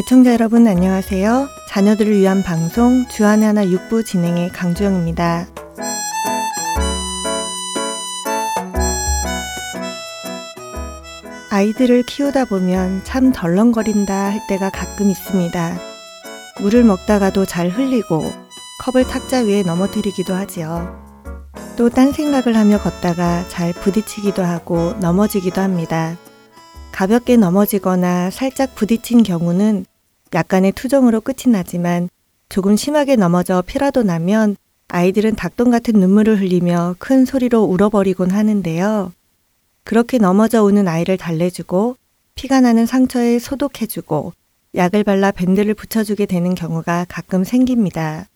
애청자 여러분 안녕하세요. 자녀들을 위한 방송 주안의 하나 6부 진행의 강주영입니다. 아이들을 키우다 보면 참 덜렁거린다 할 때가 가끔 있습니다. 물을 먹다가도 잘 흘리고 컵을 탁자 위에 넘어뜨리기도 하지요. 또 딴 생각을 하며 걷다가 잘 부딪히기도 하고 넘어지기도 합니다. 가볍게 넘어지거나 살짝 부딪힌 경우는 약간의 투정으로 끝이 나지만 조금 심하게 넘어져 피라도 나면 아이들은 닭똥 같은 눈물을 흘리며 큰 소리로 울어버리곤 하는데요. 그렇게 넘어져 오는 아이를 달래주고 피가 나는 상처에 소독해주고 약을 발라 밴드를 붙여주게 되는 경우가 가끔 생깁니다.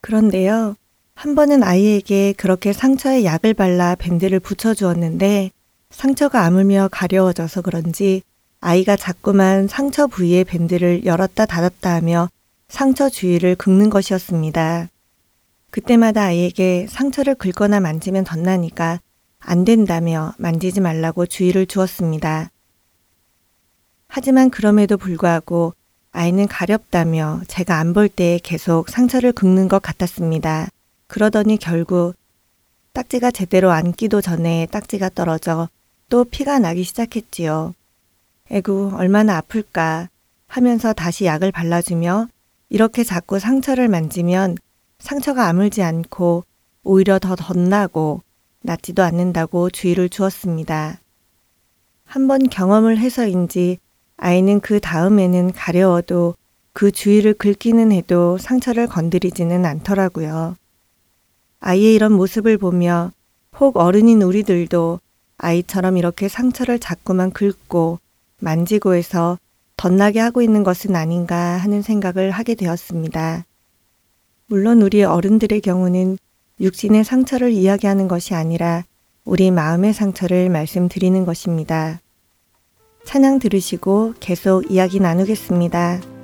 그런데요, 한 번은 아이에게 그렇게 상처에 약을 발라 밴드를 붙여주었는데 상처가 아물며 가려워져서 그런지 아이가 자꾸만 상처 부위의 밴드를 열었다 닫았다 하며 상처 주위를 긁는 것이었습니다. 그때마다 아이에게 상처를 긁거나 만지면 덧나니까 안 된다며 만지지 말라고 주의를 주었습니다. 하지만 그럼에도 불구하고 아이는 가렵다며 제가 안 볼때 계속 상처를 긁는 것 같았습니다. 그러더니 결국 딱지가 제대로 앉기도 전에 딱지가 떨어져 또 피가 나기 시작했지요. 에구, 얼마나 아플까 하면서 다시 약을 발라주며 이렇게 자꾸 상처를 만지면 상처가 아물지 않고 오히려 더 덧나고 낫지도 않는다고 주의를 주었습니다. 한번 경험을 해서인지 아이는 그 다음에는 가려워도 그 주위를 긁기는 해도 상처를 건드리지는 않더라고요. 아이의 이런 모습을 보며 혹 어른인 우리들도 아이처럼 이렇게 상처를 자꾸만 긁고 만지고 해서 덧나게 하고 있는 것은 아닌가 하는 생각을 하게 되었습니다. 물론 우리 어른들의 경우는 육신의 상처를 이야기하는 것이 아니라 우리 마음의 상처를 말씀드리는 것입니다. 찬양 들으시고 계속 이야기 나누겠습니다.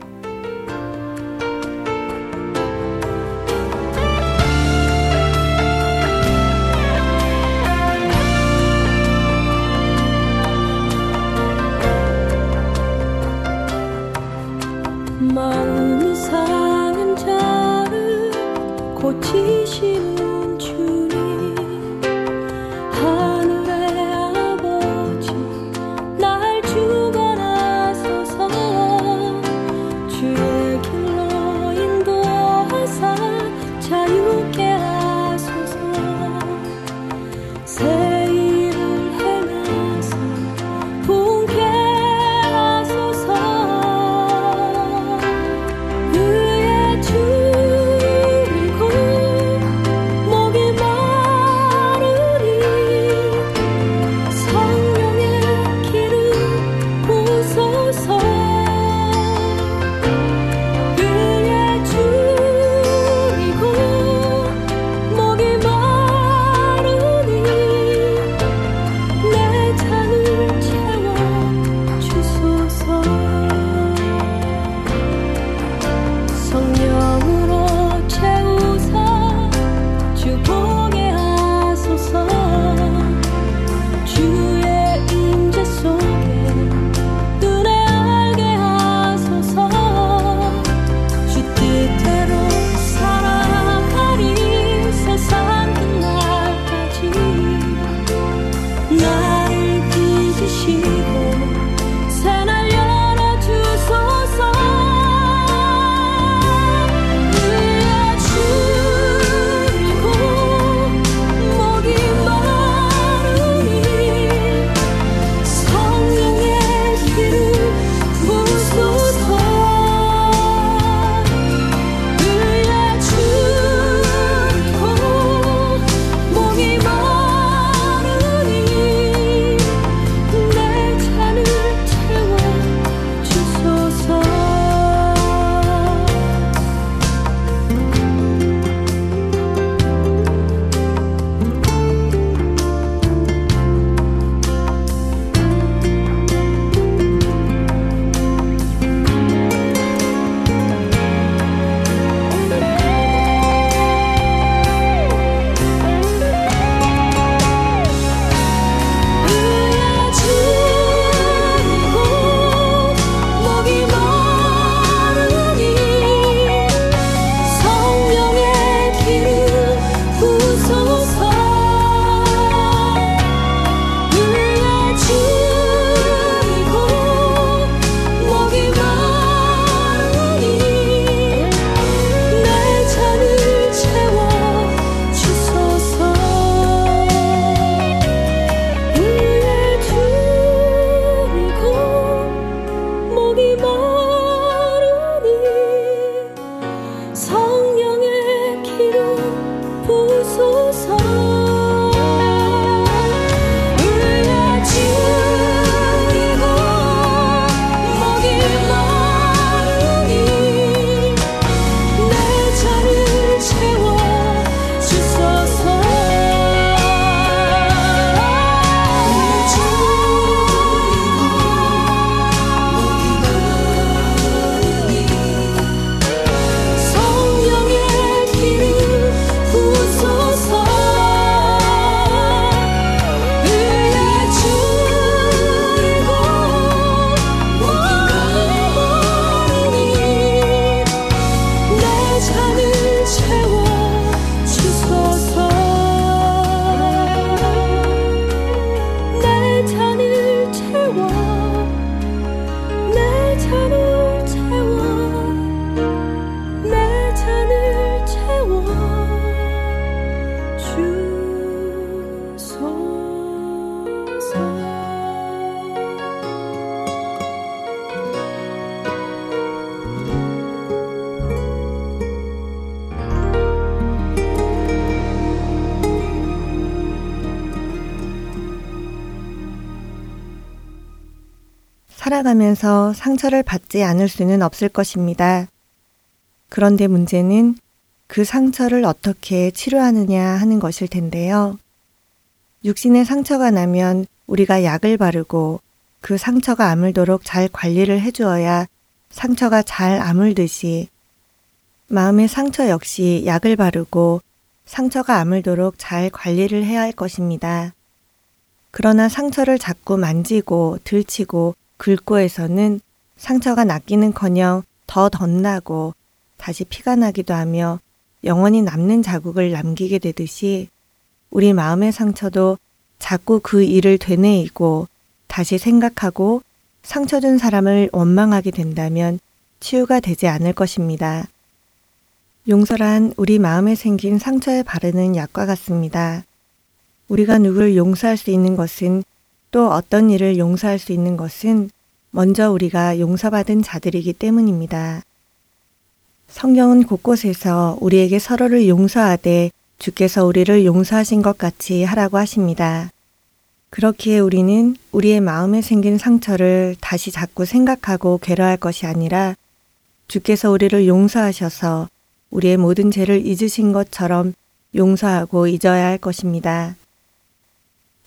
살아가면서 상처를 받지 않을 수는 없을 것입니다. 그런데 문제는 그 상처를 어떻게 치료하느냐 하는 것일 텐데요. 육신의 상처가 나면 우리가 약을 바르고 그 상처가 아물도록 잘 관리를 해주어야 상처가 잘 아물듯이 마음의 상처 역시 약을 바르고 상처가 아물도록 잘 관리를 해야 할 것입니다. 그러나 상처를 자꾸 만지고 들치고 긁고 해서는 상처가 낫기는 커녕 더 덧나고 다시 피가 나기도 하며 영원히 남는 자국을 남기게 되듯이 우리 마음의 상처도 자꾸 그 일을 되뇌이고 다시 생각하고 상처 준 사람을 원망하게 된다면 치유가 되지 않을 것입니다. 용서란 우리 마음에 생긴 상처에 바르는 약과 같습니다. 우리가 누구를 용서할 수 있는 것은 또 어떤 일을 용서할 수 있는 것은 먼저 우리가 용서받은 자들이기 때문입니다. 성경은 곳곳에서 우리에게 서로를 용서하되 주께서 우리를 용서하신 것 같이 하라고 하십니다. 그렇기에 우리는 우리의 마음에 생긴 상처를 다시 자꾸 생각하고 괴로워할 것이 아니라 주께서 우리를 용서하셔서 우리의 모든 죄를 잊으신 것처럼 용서하고 잊어야 할 것입니다.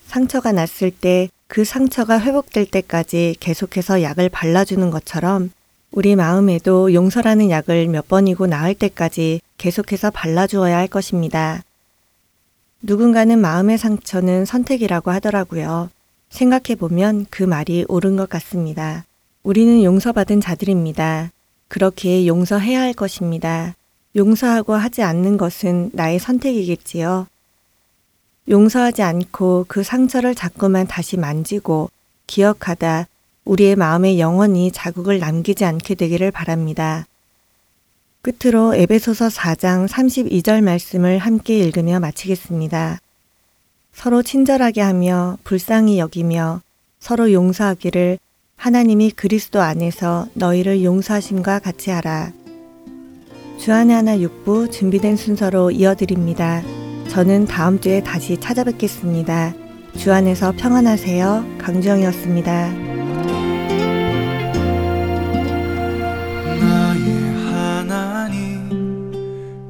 상처가 났을 때 그 상처가 회복될 때까지 계속해서 약을 발라주는 것처럼 우리 마음에도 용서라는 약을 몇 번이고 나을 때까지 계속해서 발라주어야 할 것입니다. 누군가는 마음의 상처는 선택이라고 하더라고요. 생각해보면 그 말이 옳은 것 같습니다. 우리는 용서받은 자들입니다. 그렇게 용서해야 할 것입니다. 용서하고 하지 않는 것은 나의 선택이겠지요. 용서하지 않고 그 상처를 자꾸만 다시 만지고 기억하다 우리의 마음에 영원히 자국을 남기지 않게 되기를 바랍니다. 끝으로 에베소서 4장 32절 말씀을 함께 읽으며 마치겠습니다. 서로 친절하게 하며 불쌍히 여기며 서로 용서하기를 하나님이 그리스도 안에서 너희를 용서하심과 같이 하라. 주안의 하나 6부 준비된 순서로 이어드립니다. 저는 다음 주에 다시 찾아뵙겠습니다. 주 안에서 평안하세요. 강주영이었습니다.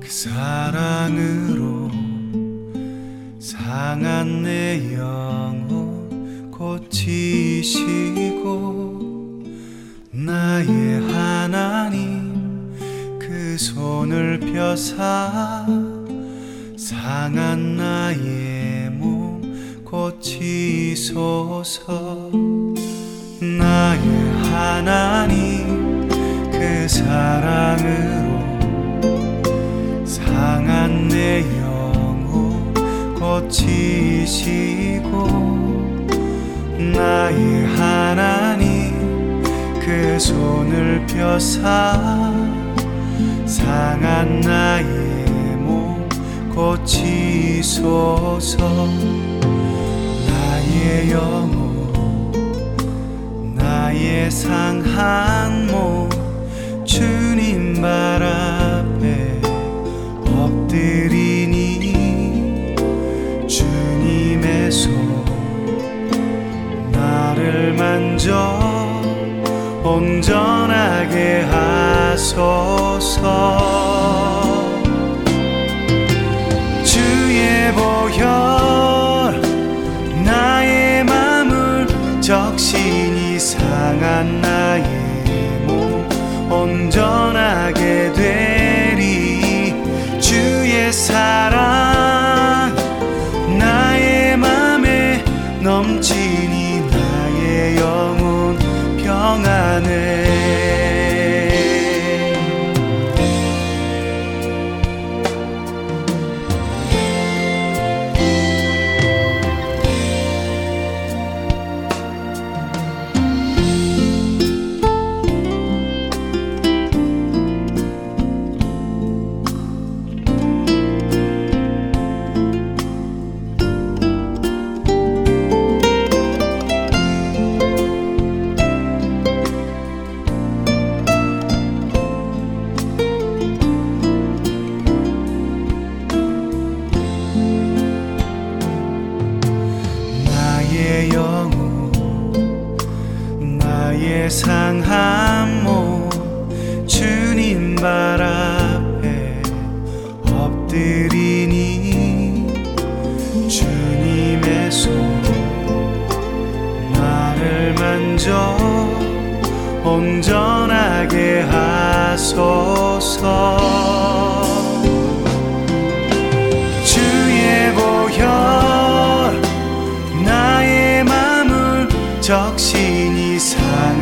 그 사랑으로 상한 내 영혼 고치시고 나의 하나님 그 손을 펴사 상한 나의 몸 고치소서. 나의 하나님 그 사랑으로 상한 내 영혼 고치시고 나의 하나님 그 손을 펴사 상한 나의 고치소서. 나의 영혼 나의 상한 몸 주님 발 앞에 엎드리니 주님의 손 나를 만져 온전하게 하소서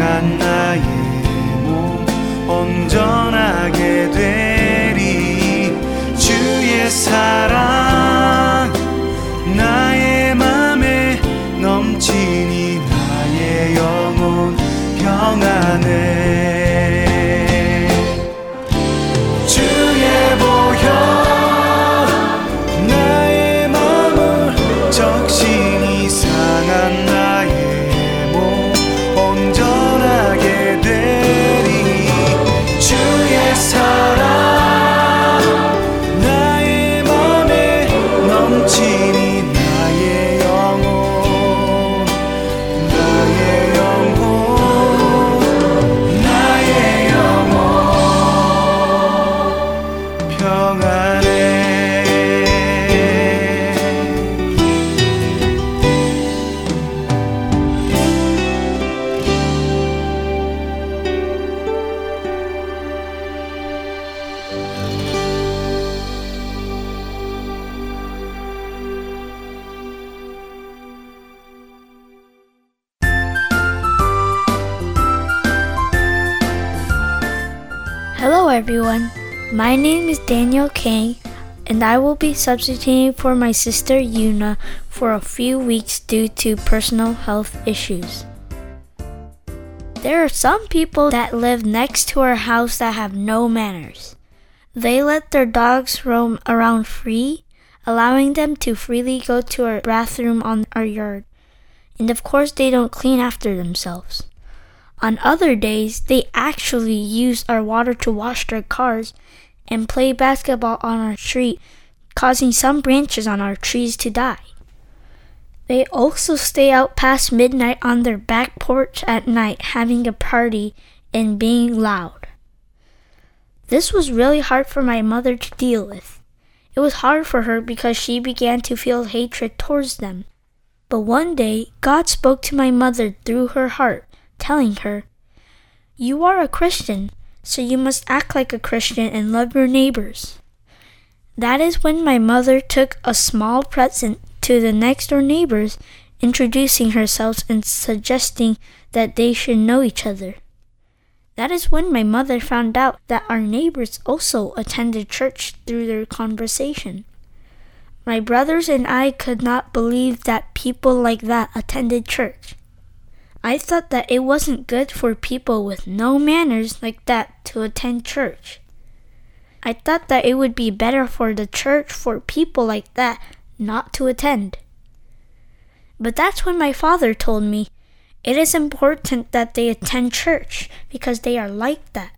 상한 나의 몸 온전하 I will be substituting for my sister Yuna for a few weeks due to personal health issues. There are some people that live next to our house that have no manners. They let their dogs roam around free, allowing them to freely go to our bathroom on our yard. And of course, they don't clean after themselves. On other days, they actually use our water to wash their cars and play basketball on our street, causing some branches on our trees to die. They also stay out past midnight on their back porch at night having a party and being loud. This was really hard for my mother to deal with. It was hard for her because she began to feel hatred towards them. But one day, God spoke to my mother through her heart, telling her, You are a Christian, so you must act like a Christian and love your neighbors. That is when my mother took a small present to the next door neighbors, introducing herself and suggesting that they should know each other. That is when my mother found out that our neighbors also attended church through their conversation. My brothers and I could not believe that people like that attended church. I thought that it wasn't good for people with no manners like that to attend church. I thought that it would be better for the church for people like that not to attend. But that's when my father told me it is important that they attend church because they are like that.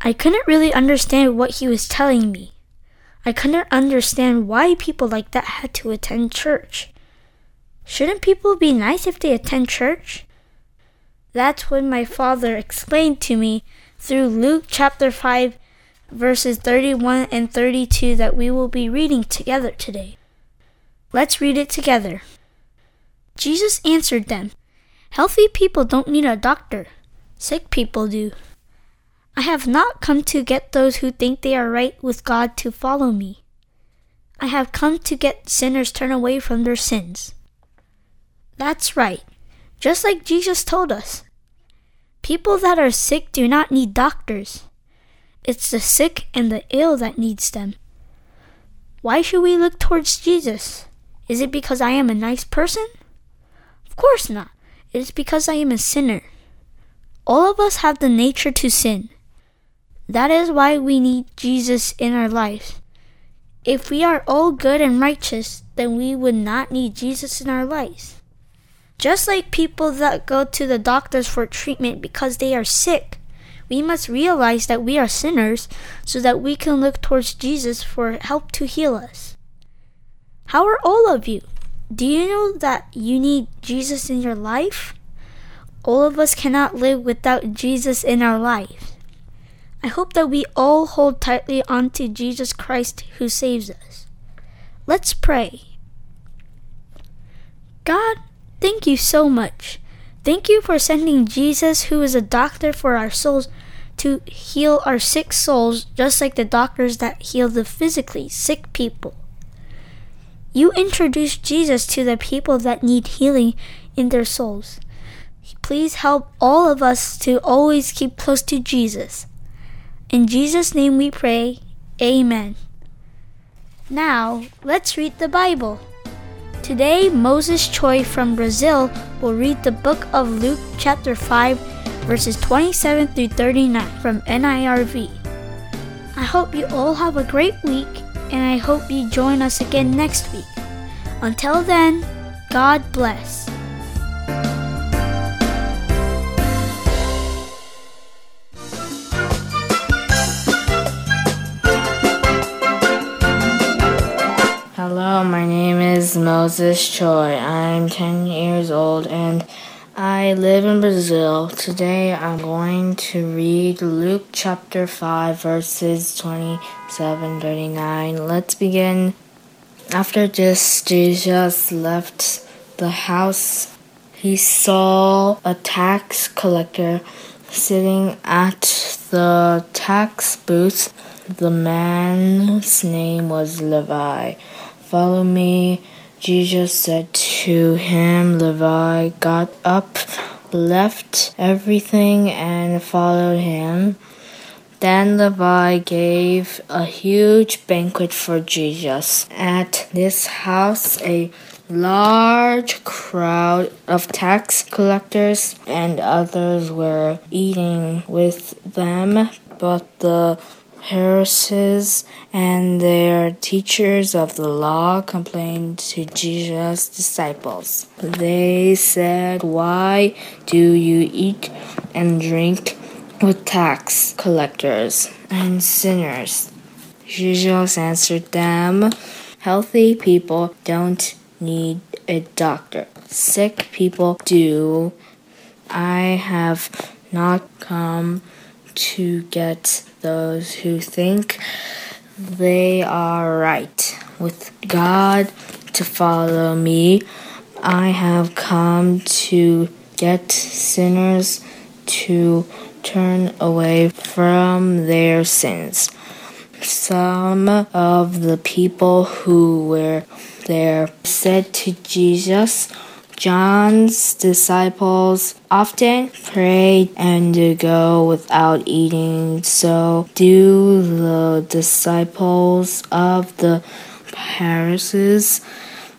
I couldn't really understand what he was telling me. I couldn't understand why people like that had to attend church. Shouldn't people be nice if they attend church? That's when my father explained to me through Luke chapter 5, verses 31 and 32 that we will be reading together today. Let's read it together. Jesus answered them Healthy people don't need a doctor, sick people do. I have not come to get those who think they are right with God to follow me. I have come to get sinners turned away from their sins. That's right, just like Jesus told us. People that are sick do not need doctors. It's the sick and the ill that needs them. Why should we look towards Jesus? Is it because I am a nice person? Of course not. It is because I am a sinner. All of us have the nature to sin. That is why we need Jesus in our lives. If we are all good and righteous, then we would not need Jesus in our lives. Just like people that go to the doctors for treatment because they are sick, we must realize that we are sinners so that we can look towards Jesus for help to heal us. How are all of you? Do you know that you need Jesus in your life? All of us cannot live without Jesus in our life. I hope that we all hold tightly onto Jesus Christ who saves us. Let's pray. God, thank you so much. Thank you for sending Jesus, who is a doctor for our souls, to heal our sick souls, just like the doctors that heal the physically sick people. You introduced Jesus to the people that need healing in their souls. Please help all of us to always keep close to Jesus. In Jesus' name we pray. Amen. Now, let's read the Bible. Today, Moses Choi from Brazil will read the book of Luke, chapter 5, verses 27 through 39 from NIRV. I hope you all have a great week, and I hope you join us again next week. Until then, God bless. Hello, my name is Moses Choi. I'm 10 years old and I live in Brazil. Today I'm going to read Luke chapter 5, verses 27 39. Let's begin. After this, Jesus left the house. He saw a tax collector sitting at the tax booth. The man's name was Levi. Follow me, Jesus said to him. Levi got up, left everything, and followed him. Then Levi gave a huge banquet for Jesus. At this house, a large crowd of tax collectors and others were eating with them, but the Pharisees and their teachers of the law complained to Jesus' disciples. They said, Why do you eat and drink with tax collectors and sinners? Jesus answered them, Healthy people don't need a doctor, sick people do. I have not come to get those who think they are right with God to follow me. I have come to get sinners to turn away from their sins. Some of the people who were there said to Jesus, John's disciples often prayed and go without eating, so do the disciples of the Pharisees.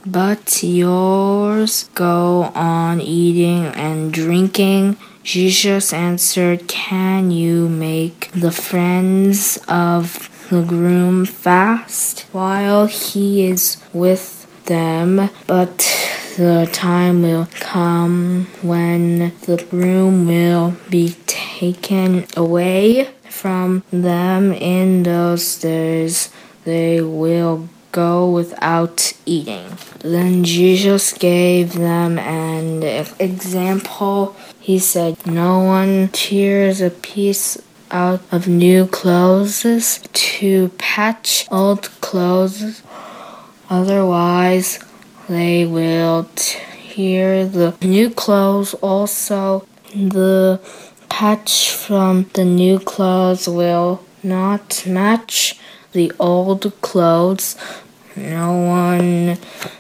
But yours go on eating and drinking. Jesus answered, Can you make the friends of the groom fast while he is with them? But the time will come when the groom will be taken away from them in those days. They will go without eating. Then Jesus gave them an example. He said, No one tears a piece out of new clothes to patch old clothes. Otherwise, they will tear the new clothes. Also, the patch from the new clothes will not match the old clothes. No one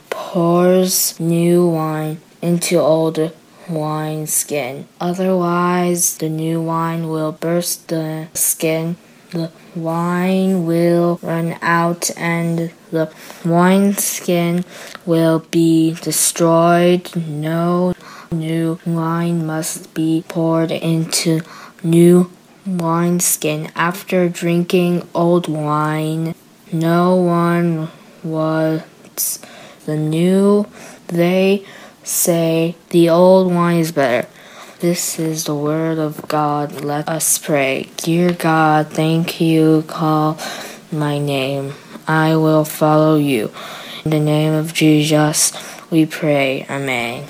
pours new wine into old wine skin. Otherwise, the new wine will burst the skin. The wine will run out and the wineskin will be destroyed. No new wine must be poured into new wineskin. After drinking old wine, no one wants the new. They say the old wine is better. This is the word of God. Let us pray. Dear God, thank you. Call my name. I will follow you. In the name of Jesus, we pray. Amen.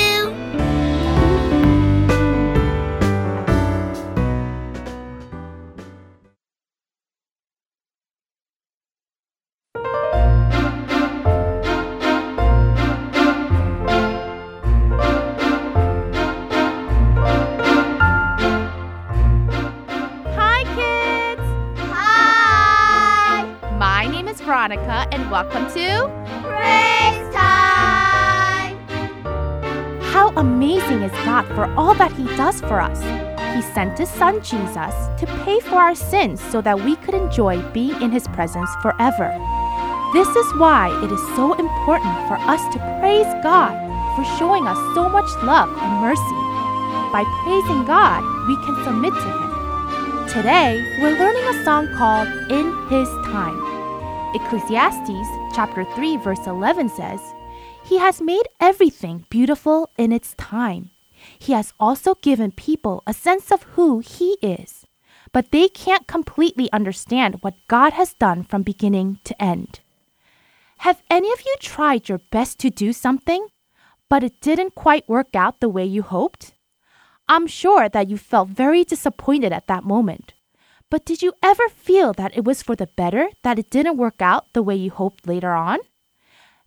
Welcome to Praise time! How Amazing is God for all that He does for us! He sent His Son Jesus to pay for our sins so that we could enjoy being in His presence forever. This is why it is so important for us to praise God for showing us so much love and mercy. By praising God, we can submit to Him. Today, we're learning a song called In His Time. Ecclesiastes chapter 3 verse 11 says, He has made everything beautiful in its time. He has also given people a sense of who He is, but they can't completely understand what God has done from beginning to end. Have any of you tried your best to do something, but it didn't quite work out the way you hoped? I'm sure that you felt very disappointed at that moment. But did you ever feel that it was for the better that it didn't work out the way you hoped later on?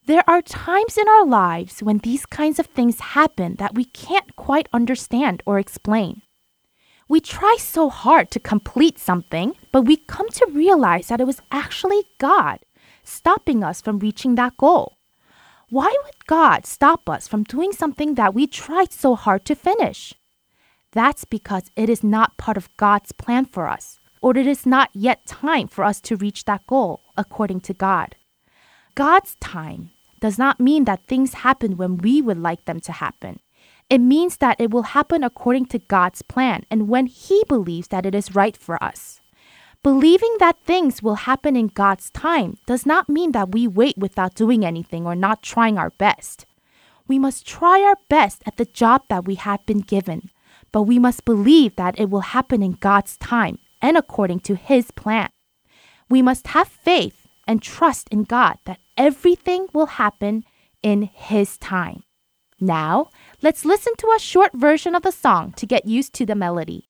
There are times in our lives when these kinds of things happen that we can't quite understand or explain. We try so hard to complete something, but we come to realize that it was actually God stopping us from reaching that goal. Why would God stop us from doing something that we tried so hard to finish? That's because it is not part of God's plan for us, or it is not yet time for us to reach that goal, according to God. God's time does not mean that things happen when we would like them to happen. It means that it will happen according to God's plan and when He believes that it is right for us. Believing that things will happen in God's time does not mean that we wait without doing anything or not trying our best. We must try our best at the job that we have been given, but we must believe that it will happen in God's time and according to His plan. We must have faith and trust in God that everything will happen in His time. Now, let's listen to a short version of the song to get used to the melody.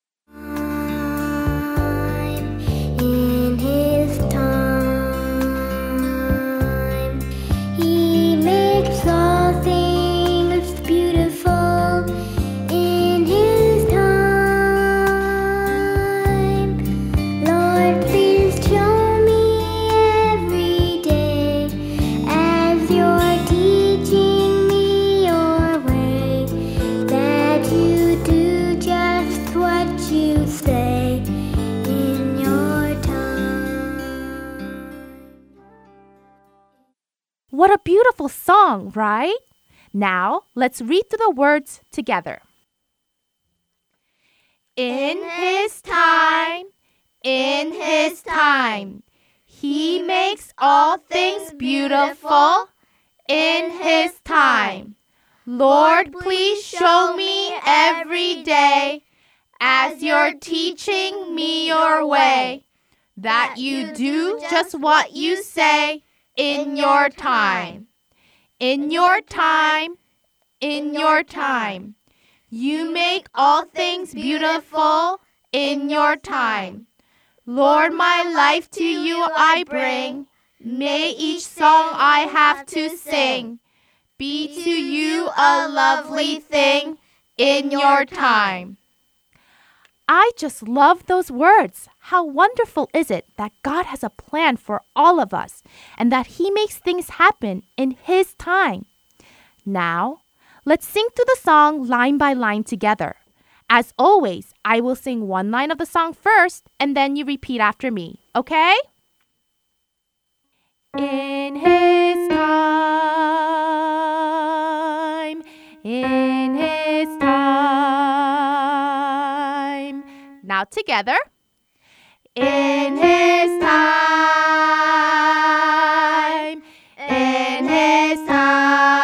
What a beautiful song, right? Now, let's read through the words together. In his time, in his time, he makes all things beautiful in his time. Lord, please show me every day as you're teaching me your way that you do just what you say in your time. In your time, in your time. You make all things beautiful in your time. Lord, my life to you I bring. May each song I have to sing be to you a lovely thing in your time. I just love those words. How wonderful is it that God has a plan for all of us and that He makes things happen in His time? Now, let's sing through the song line by line together. As always, I will sing one line of the song first and then you repeat after me, okay? In His time, in Now together. In His time. In His time.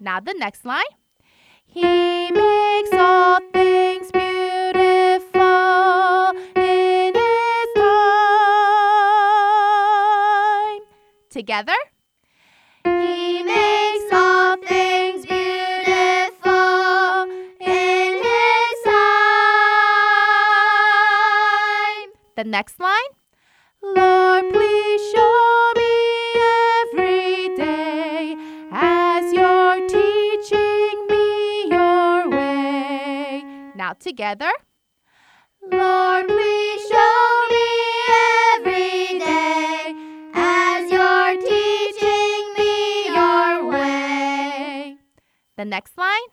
Now the next line. He makes all things beautiful in His time. Together. Next line. Lord, please show me every day as you're teaching me your way. Now together. Lord, please show me every day as you're teaching me your way. The next line.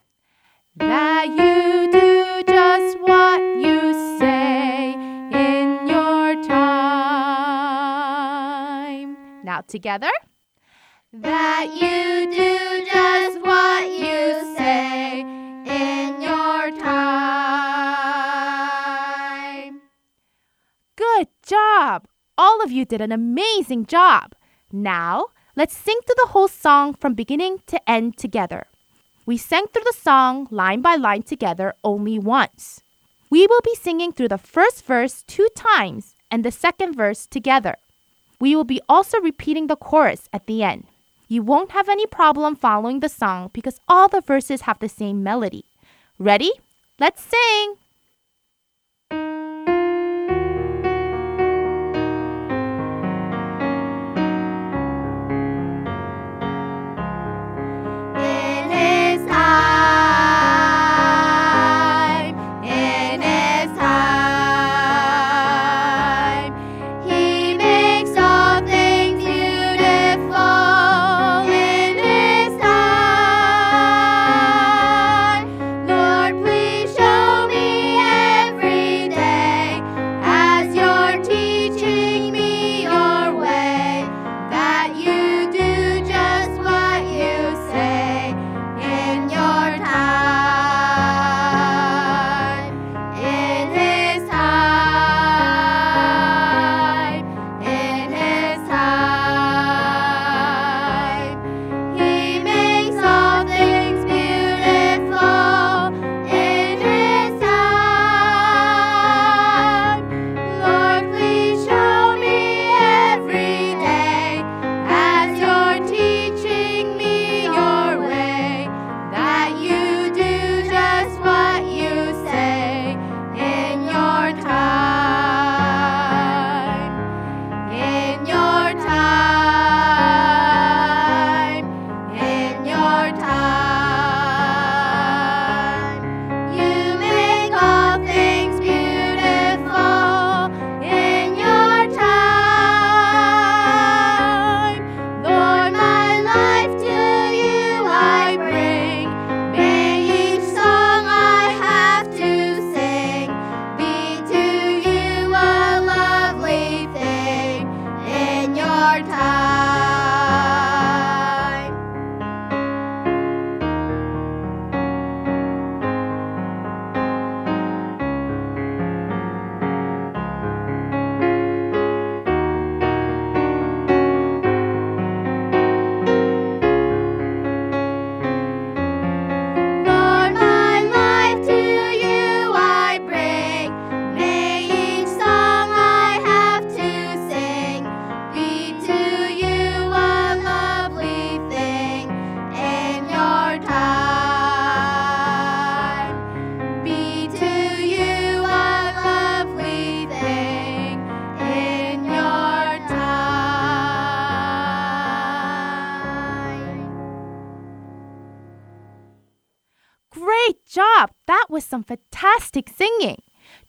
That you Now together. That you do just what you say in your time. Good job! All of you did an amazing job. Now, let's sing through the whole song from beginning to end together. We sang through the song line by line together only once. We will be singing through the first verse two times and the second verse together. We will be also repeating the chorus at the end. You won't have any problem following the song because all the verses have the same melody. Ready? Let's sing!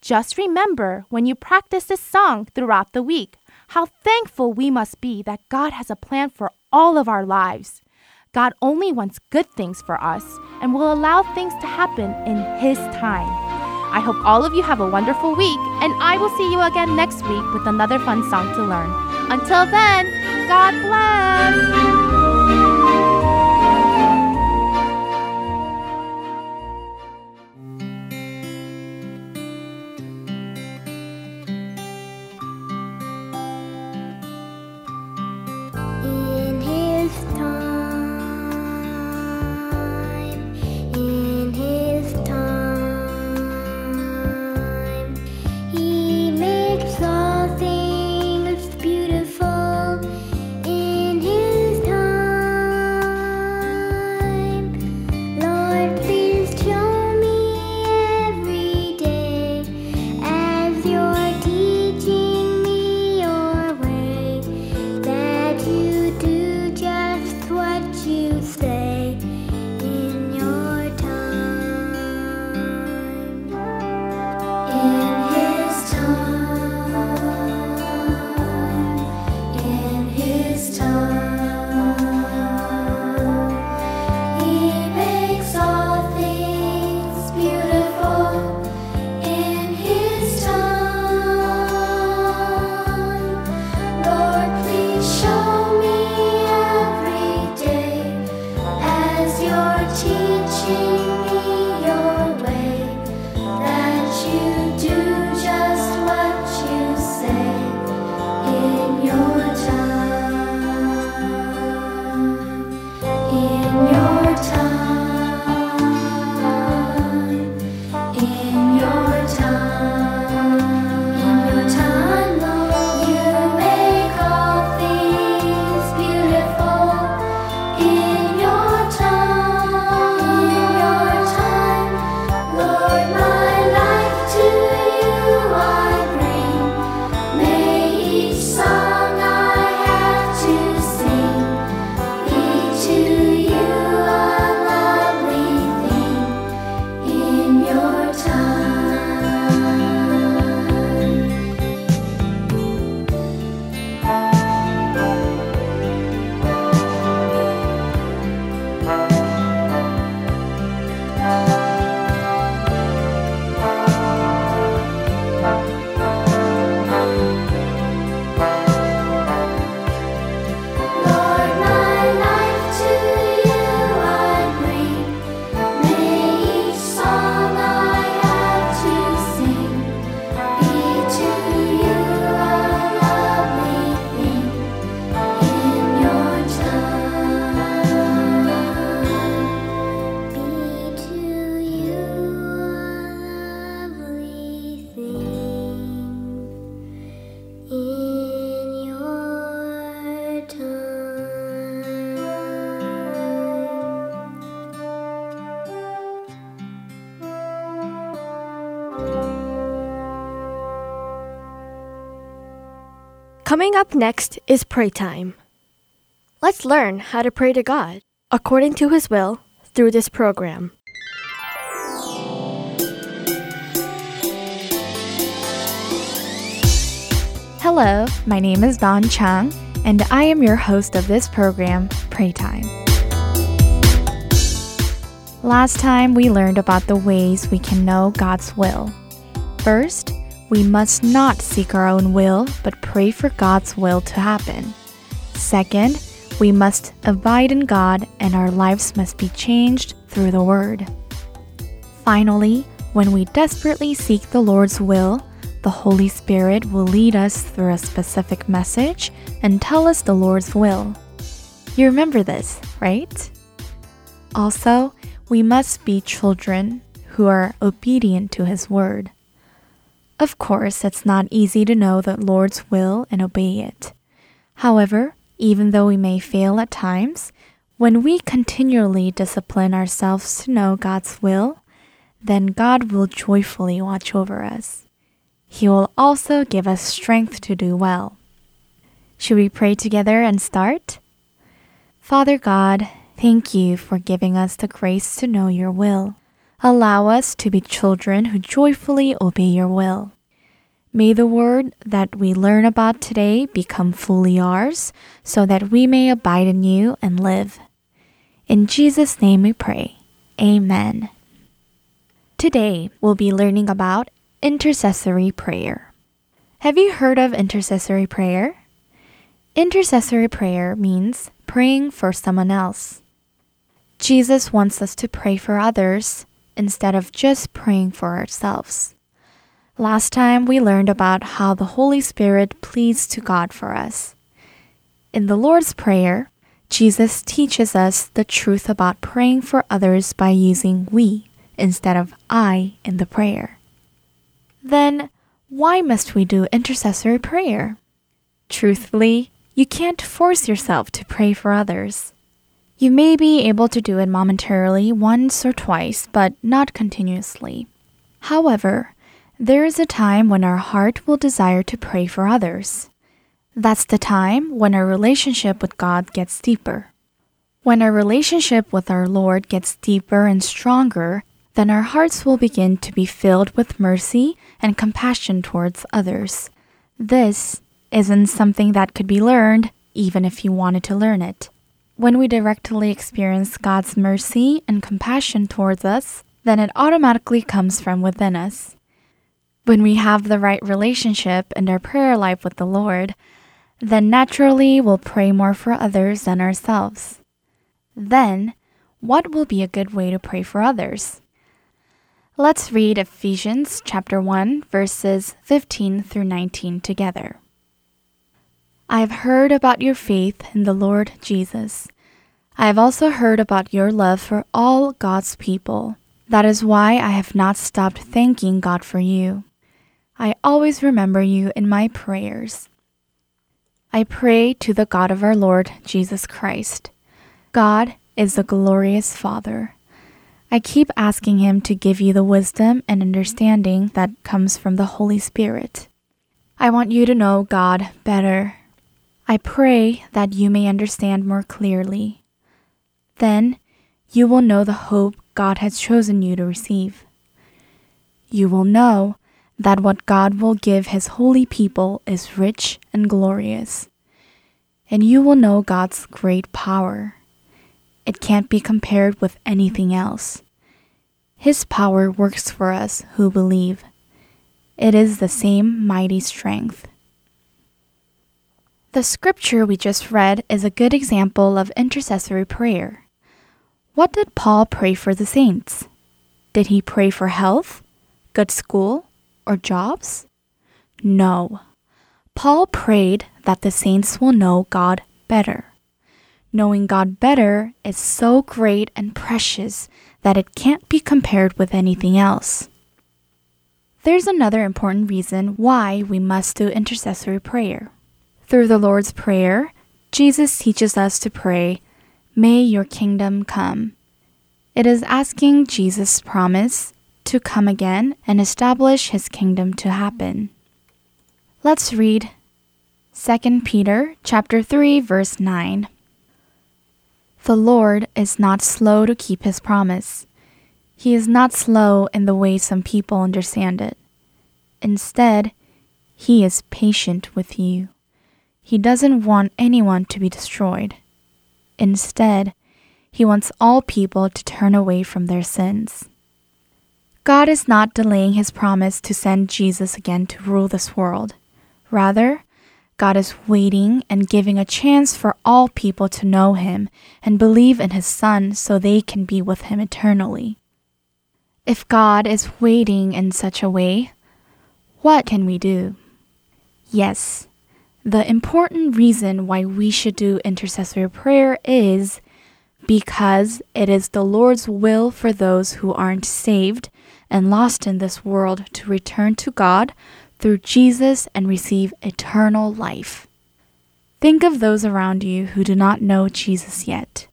Just remember when you practice this song throughout the week how thankful we must be that God has a plan for all of our lives. God only wants good things for us and will allow things to happen in His time. I hope all of you have a wonderful week, and I will see you again next week with another fun song to learn. Until then, God bless! Coming up next is pray time. Let's learn how to pray to God according to His will through this program. Hello, my name is Don Chang, and I am your host of this program, Pray Time. Last time we learned about the ways we can know God's will. First, we must not seek our own will, but pray for God's will to happen. Second, we must abide in God and our lives must be changed through the Word. Finally, when we desperately seek the Lord's will, the Holy Spirit will lead us through a specific message and tell us the Lord's will. You remember this, right? Also, we must be children who are obedient to His word. Of course, it's not easy to know the Lord's will and obey it. However, even though we may fail at times, when we continually discipline ourselves to know God's will, then God will joyfully watch over us. He will also give us strength to do well. Should we pray together and start? Father God, thank you for giving us the grace to know your will. Allow us to be children who joyfully obey your will. May the word that we learn about today become fully ours so that we may abide in you and live. In Jesus' name we pray. Amen. Today we'll be learning about intercessory prayer. Have you heard of intercessory prayer? Intercessory prayer means praying for someone else. Jesus wants us to pray for others instead of just praying for ourselves. Last time we learned about how the Holy Spirit pleads to God for us. In the Lord's Prayer, Jesus teaches us the truth about praying for others by using we instead of I in the prayer. Then, why must we do intercessory prayer? Truthfully, you can't force yourself to pray for others. You may be able to do it momentarily once or twice, but not continuously. However, there is a time when our heart will desire to pray for others. That's the time when our relationship with God gets deeper. When our relationship with our Lord gets deeper and stronger, then our hearts will begin to be filled with mercy and compassion towards others. This isn't something that could be learned, even if you wanted to learn it. When we directly experience God's mercy and compassion towards us, then it automatically comes from within us. When we have the right relationship and our prayer life with the Lord, then naturally we'll pray more for others than ourselves. Then, what will be a good way to pray for others? Let's read Ephesians chapter 1 verses 15 through 19 together. I have heard about your faith in the Lord Jesus. I have also heard about your love for all God's people. That is why I have not stopped thanking God for you. I always remember you in my prayers. I pray to the God of our Lord Jesus Christ. God is the glorious Father. I keep asking Him to give you the wisdom and understanding that comes from the Holy Spirit. I want you to know God better. I pray that you may understand more clearly. Then you will know the hope God has chosen you to receive. You will know that what God will give His holy people is rich and glorious. And you will know God's great power. It can't be compared with anything else. His power works for us who believe. It is the same mighty strength. The scripture we just read is a good example of intercessory prayer. What did Paul pray for the saints? Did he pray for health, good school, or jobs? No. Paul prayed that the saints will know God better. Knowing God better is so great and precious that it can't be compared with anything else. There's another important reason why we must do intercessory prayer. Through the Lord's Prayer, Jesus teaches us to pray, May your kingdom come. It is asking Jesus' promise to come again and establish his kingdom to happen. Let's read 2 Peter chapter 3 verse 9. The Lord is not slow to keep his promise. He is not slow in the way some people understand it. Instead, he is patient with you. He doesn't want anyone to be destroyed. Instead, he wants all people to turn away from their sins. God is not delaying his promise to send Jesus again to rule this world. Rather, God is waiting and giving a chance for all people to know him and believe in his Son so they can be with him eternally. If God is waiting in such a way, what can we do? Yes, the important reason why we should do intercessory prayer is because it is the Lord's will for those who aren't saved and lost in this world to return to God through Jesus and receive eternal life. Think of those around you who do not know Jesus yet.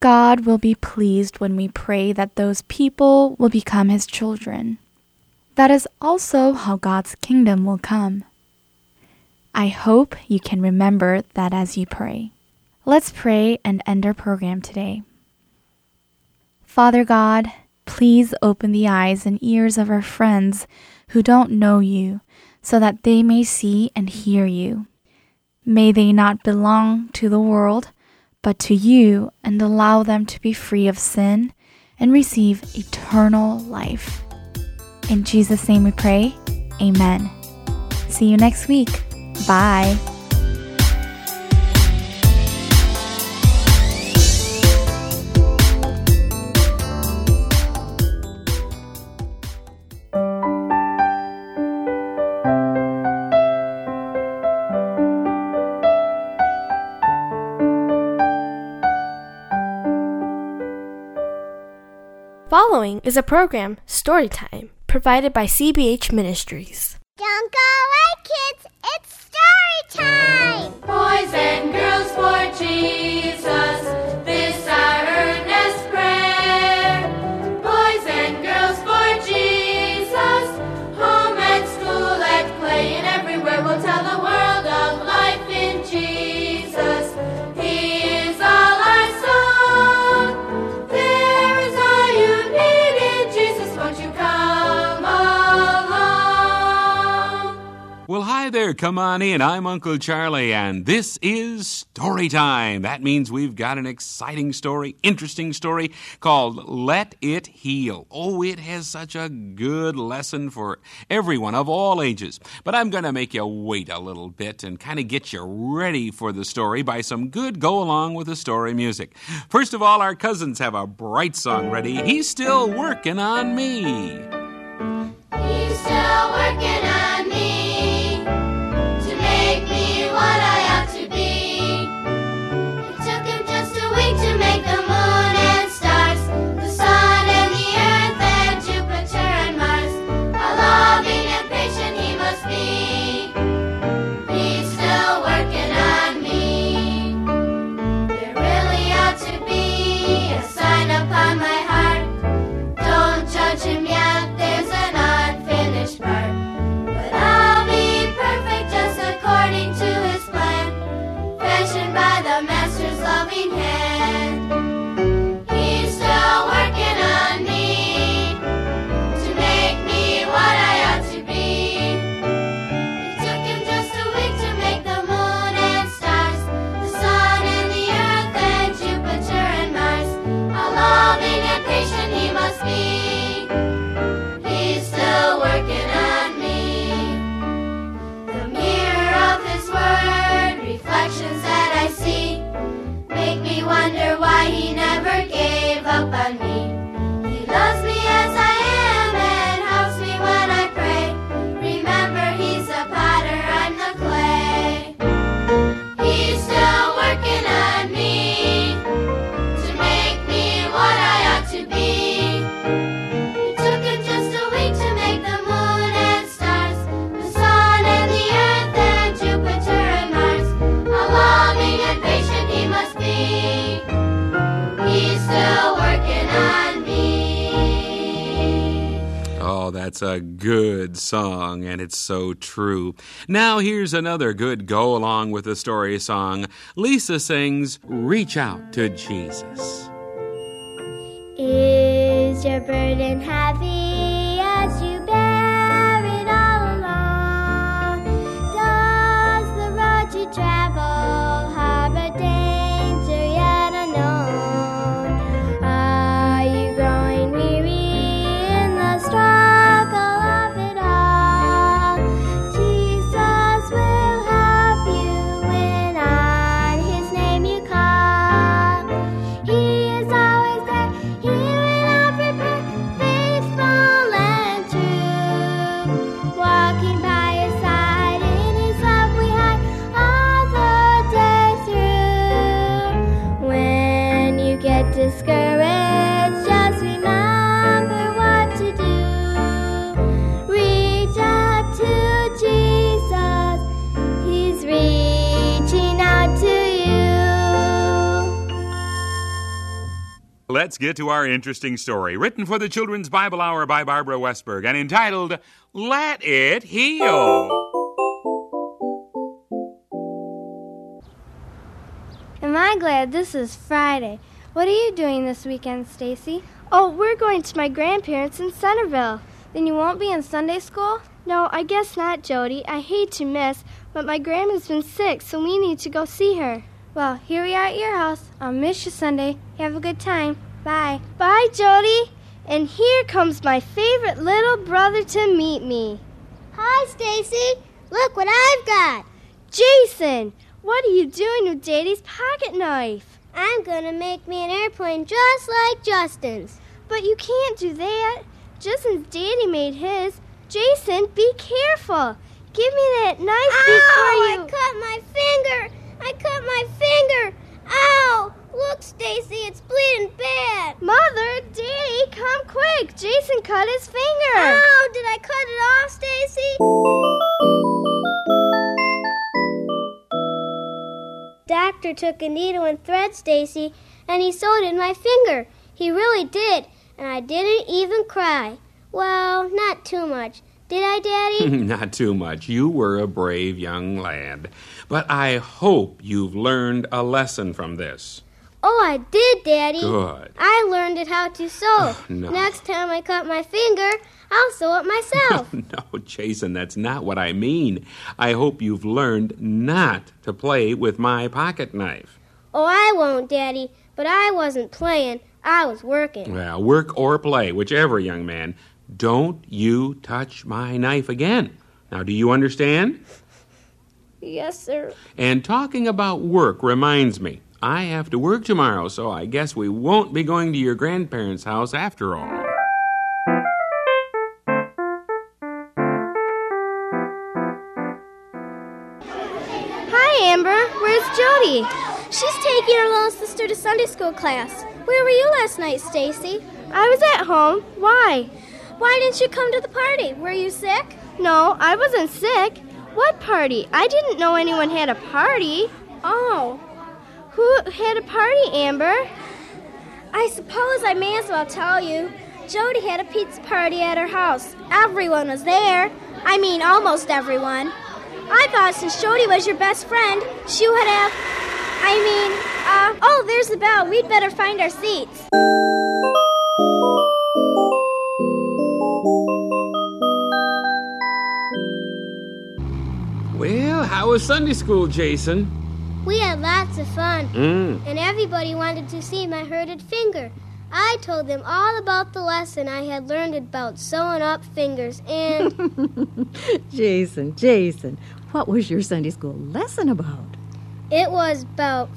God will be pleased when we pray that those people will become His children. That is also how God's kingdom will come. I hope you can remember that as you pray. Let's pray and end our program today. Father God, please open the eyes and ears of our friends who don't know you so that they may see and hear you. May they not belong to the world, but to you, and allow them to be free of sin and receive eternal life. In Jesus' name we pray. Amen. See you next week. Bye. Following is a program, Storytime, provided by CBH Ministries. Don't go away, kids. It's story time. Boys and girls for Jesus, this there. Come on in. I'm Uncle Charlie, and this is Story Time. That means we've got an exciting story, interesting story called Let It Heal. Oh, it has such a good lesson for everyone of all ages. But I'm going to make you wait a little bit and kind of get you ready for the story by some good go along with the story music. First of all, our cousins have a bright song ready. He's still working on me. He's still working it's so true. Now, here's another good go along with the story song. Lisa sings Reach Out to Jesus. Is your burden heavy as you bear it all along? Does the road you travel Let's get to our interesting story, written for the Children's Bible Hour by Barbara Westberg and entitled Let It Heal. Am I glad this is Friday? What are you doing this weekend, Stacy? Oh, we're going to my grandparents in Centerville. Then you won't be in Sunday school? No, I guess not, Jody. I hate to miss, but my grandma's been sick, so we need to go see her. Well, here we are at your house. I'll miss you Sunday. Have a good time. Bye. Bye, Jody. And here comes my favorite little brother to meet me. Hi, Stacy. Look what I've got. Jason, what are you doing with Daddy's pocket knife? I'm gonna make me an airplane just like Justin's. But you can't do that. Justin's daddy made his. Jason, be careful. Give me that knife before Ow! you. I cut my finger. I cut my finger. Ow! Look, Stacy, it's bleeding bad. Mother, Daddy, come quick. Jason cut his finger. Ow! Did I cut it off, Stacy? Doctor took a needle and thread, Stacy, and he sewed in my finger. He really did, and I didn't even cry. Well, not too much. Did I, Daddy? Not too much. You were a brave young lad. But I hope you've learned a lesson from this. Oh, I did, Daddy. Good. I learned it how to sew. Oh, no. Next time I cut my finger, I'll sew it myself. No, Jason, that's not what I mean. I hope you've learned not to play with my pocket knife. oh, I won't, Daddy. But I wasn't playing. I was working. Well, work or play, whichever, young man. Don't you touch my knife again. Now, do you understand? Yes, sir. And talking about work reminds me, I have to work tomorrow, so I guess we won't be going to your grandparents' house after all. Hi, Amber. Where's Jody? She's taking her little sister to Sunday school class. Where were you last night, Stacy? I was at home. Why? Why didn't you come to the party? Were you sick? No, I wasn't sick. What party? I didn't know anyone had a party. Oh, Who had a party, Amber? I suppose I may as well tell you. Jody had a pizza party at her house. Everyone was there. I mean, almost everyone. I thought since Jody was your best friend, she would have. I mean, uh, oh, there's the bell. We'd better find our seats. Well, how was Sunday school, Jason? We had lots of fun, Mm. and everybody wanted to see my hurted finger. I told them all about the lesson I had learned about sewing up fingers, and Jason, Jason, what was your Sunday school lesson about? it was about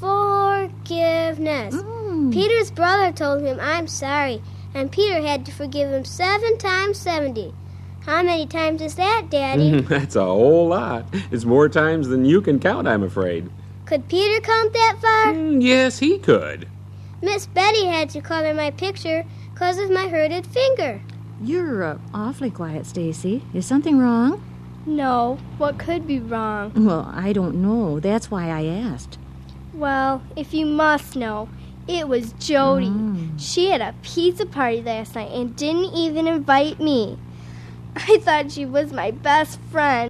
forgiveness. Mm. Peter's brother told him, I'm sorry, and Peter had to forgive him seven times seventy. How many times is that, Daddy? That's a whole lot. It's more times than you can count, I'm afraid. Could Peter count that far? Mm, yes, he could. Miss Betty had to color my picture because of my hurted finger. You're uh, awfully quiet, Stacy. Is something wrong? No. What could be wrong? Well, I don't know. That's why I asked. Well, if you must know, It was Jody. She had a pizza party last night and didn't even invite me. I thought she was my best friend.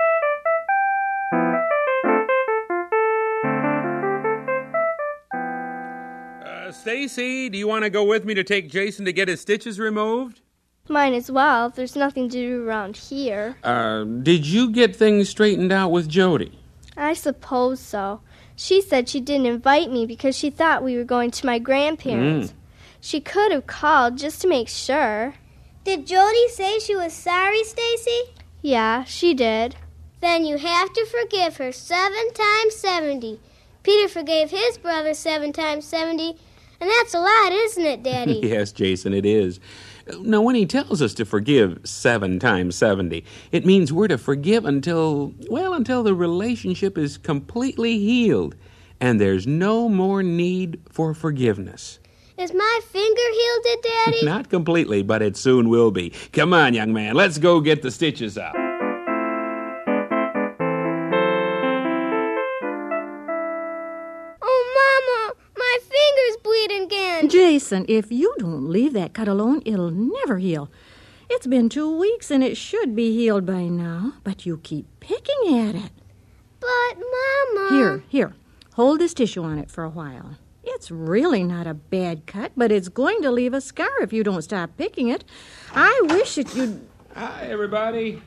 Stacy, do you want to go with me to take Jason to get his stitches removed? Mine as well, if there's nothing to do around here. Uh, did you get things straightened out with Jody? I suppose so. She said she didn't invite me because she thought we were going to my grandparents. Mm. She could have called just to make sure. Did Jody say she was sorry, Stacy? Yeah, she did. Then you have to forgive her seven times seventy. Peter forgave his brother seven times seventy, and that's a lot, isn't it, Daddy? yes, Jason, it is. Now, when he tells us to forgive seven times 70, it means we're to forgive until, well, until the relationship is completely healed and there's no more need for forgiveness. Is my finger healed, it, Daddy? Not completely, but it soon will be. Come on, young man, let's go get the stitches out. Bleeding again. Jason, if you don't leave that cut alone, it'll never heal. It's been two weeks and it should be healed by now, but you keep picking at it. But, Mama. Here, here. Hold this tissue on it for a while. It's really not a bad cut, but it's going to leave a scar if you don't stop picking it. I wish that you'd. Hi, everybody.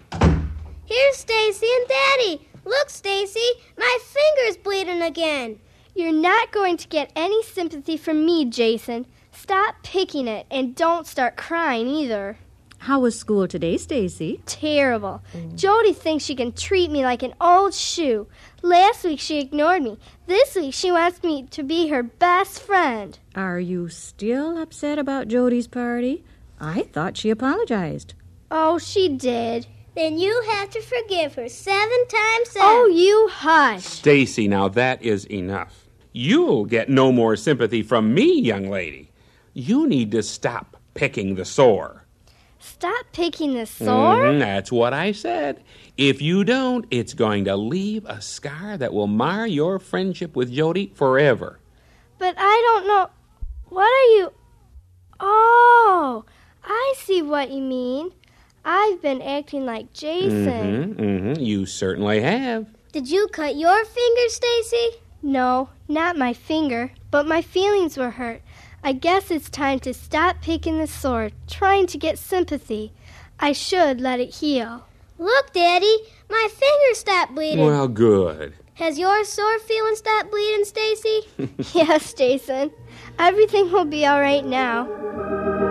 Here's Stacy and Daddy. Look, Stacy, my finger's bleeding again. You're not going to get any sympathy from me, Jason. Stop picking it and don't start crying either. How was school today, Stacy? Terrible. Mm. Jody thinks she can treat me like an old shoe. Last week she ignored me. This week she wants me to be her best friend. Are you still upset about Jody's party? I thought she apologized. Oh, she did. Then you have to forgive her seven times seven. Oh, you hush. Stacy, now that is enough. You'll get no more sympathy from me, young lady. You need to stop picking the sore. Stop picking the sore? Mhm, that's what I said. If you don't, it's going to leave a scar that will mar your friendship with Jody forever. But I don't know. What are you. Oh, I see what you mean. I've been acting like Jason. hmm hmm You certainly have. Did you cut your finger, Stacy? No, not my finger, but my feelings were hurt. I guess it's time to stop picking the sore, trying to get sympathy. I should let it heal. Look, Daddy, my finger stopped bleeding. Well, good. Has your sore feeling stopped bleeding, Stacy? yes, Jason. Everything will be all right now.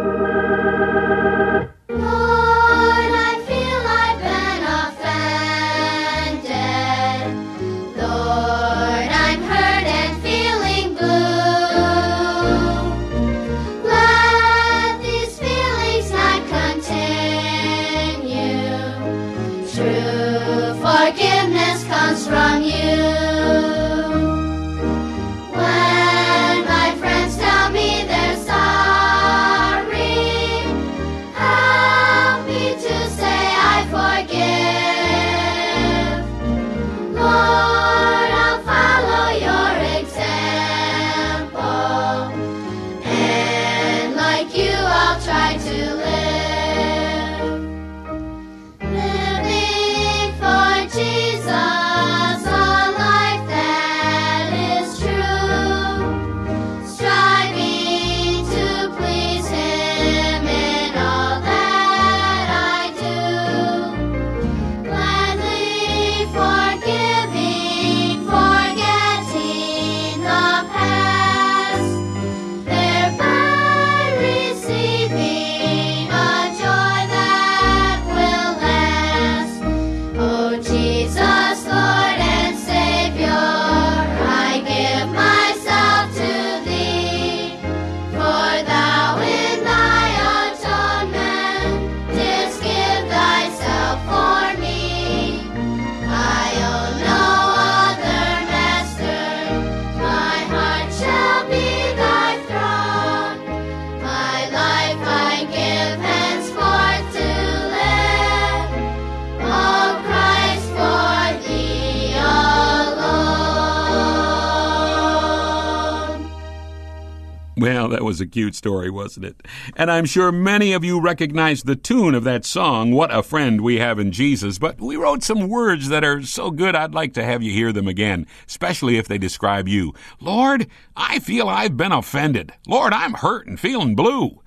Cute story, wasn't it? And I'm sure many of you recognize the tune of that song, What a Friend We Have in Jesus. But we wrote some words that are so good I'd like to have you hear them again, especially if they describe you. Lord, I feel I've been offended. Lord, I'm hurt and feeling blue.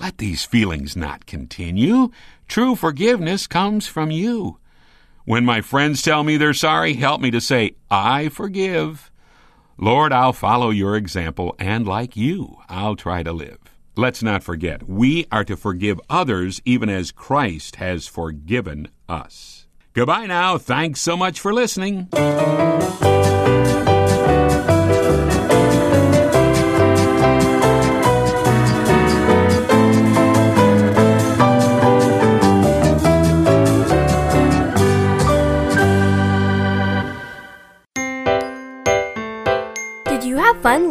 Let these feelings not continue. True forgiveness comes from you. When my friends tell me they're sorry, help me to say, I forgive. Lord, I'll follow your example, and like you, I'll try to live. Let's not forget, we are to forgive others even as Christ has forgiven us. Goodbye now. Thanks so much for listening.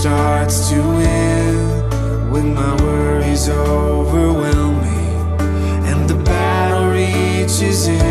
Starts to win, when my worries overwhelm me and the battle reaches in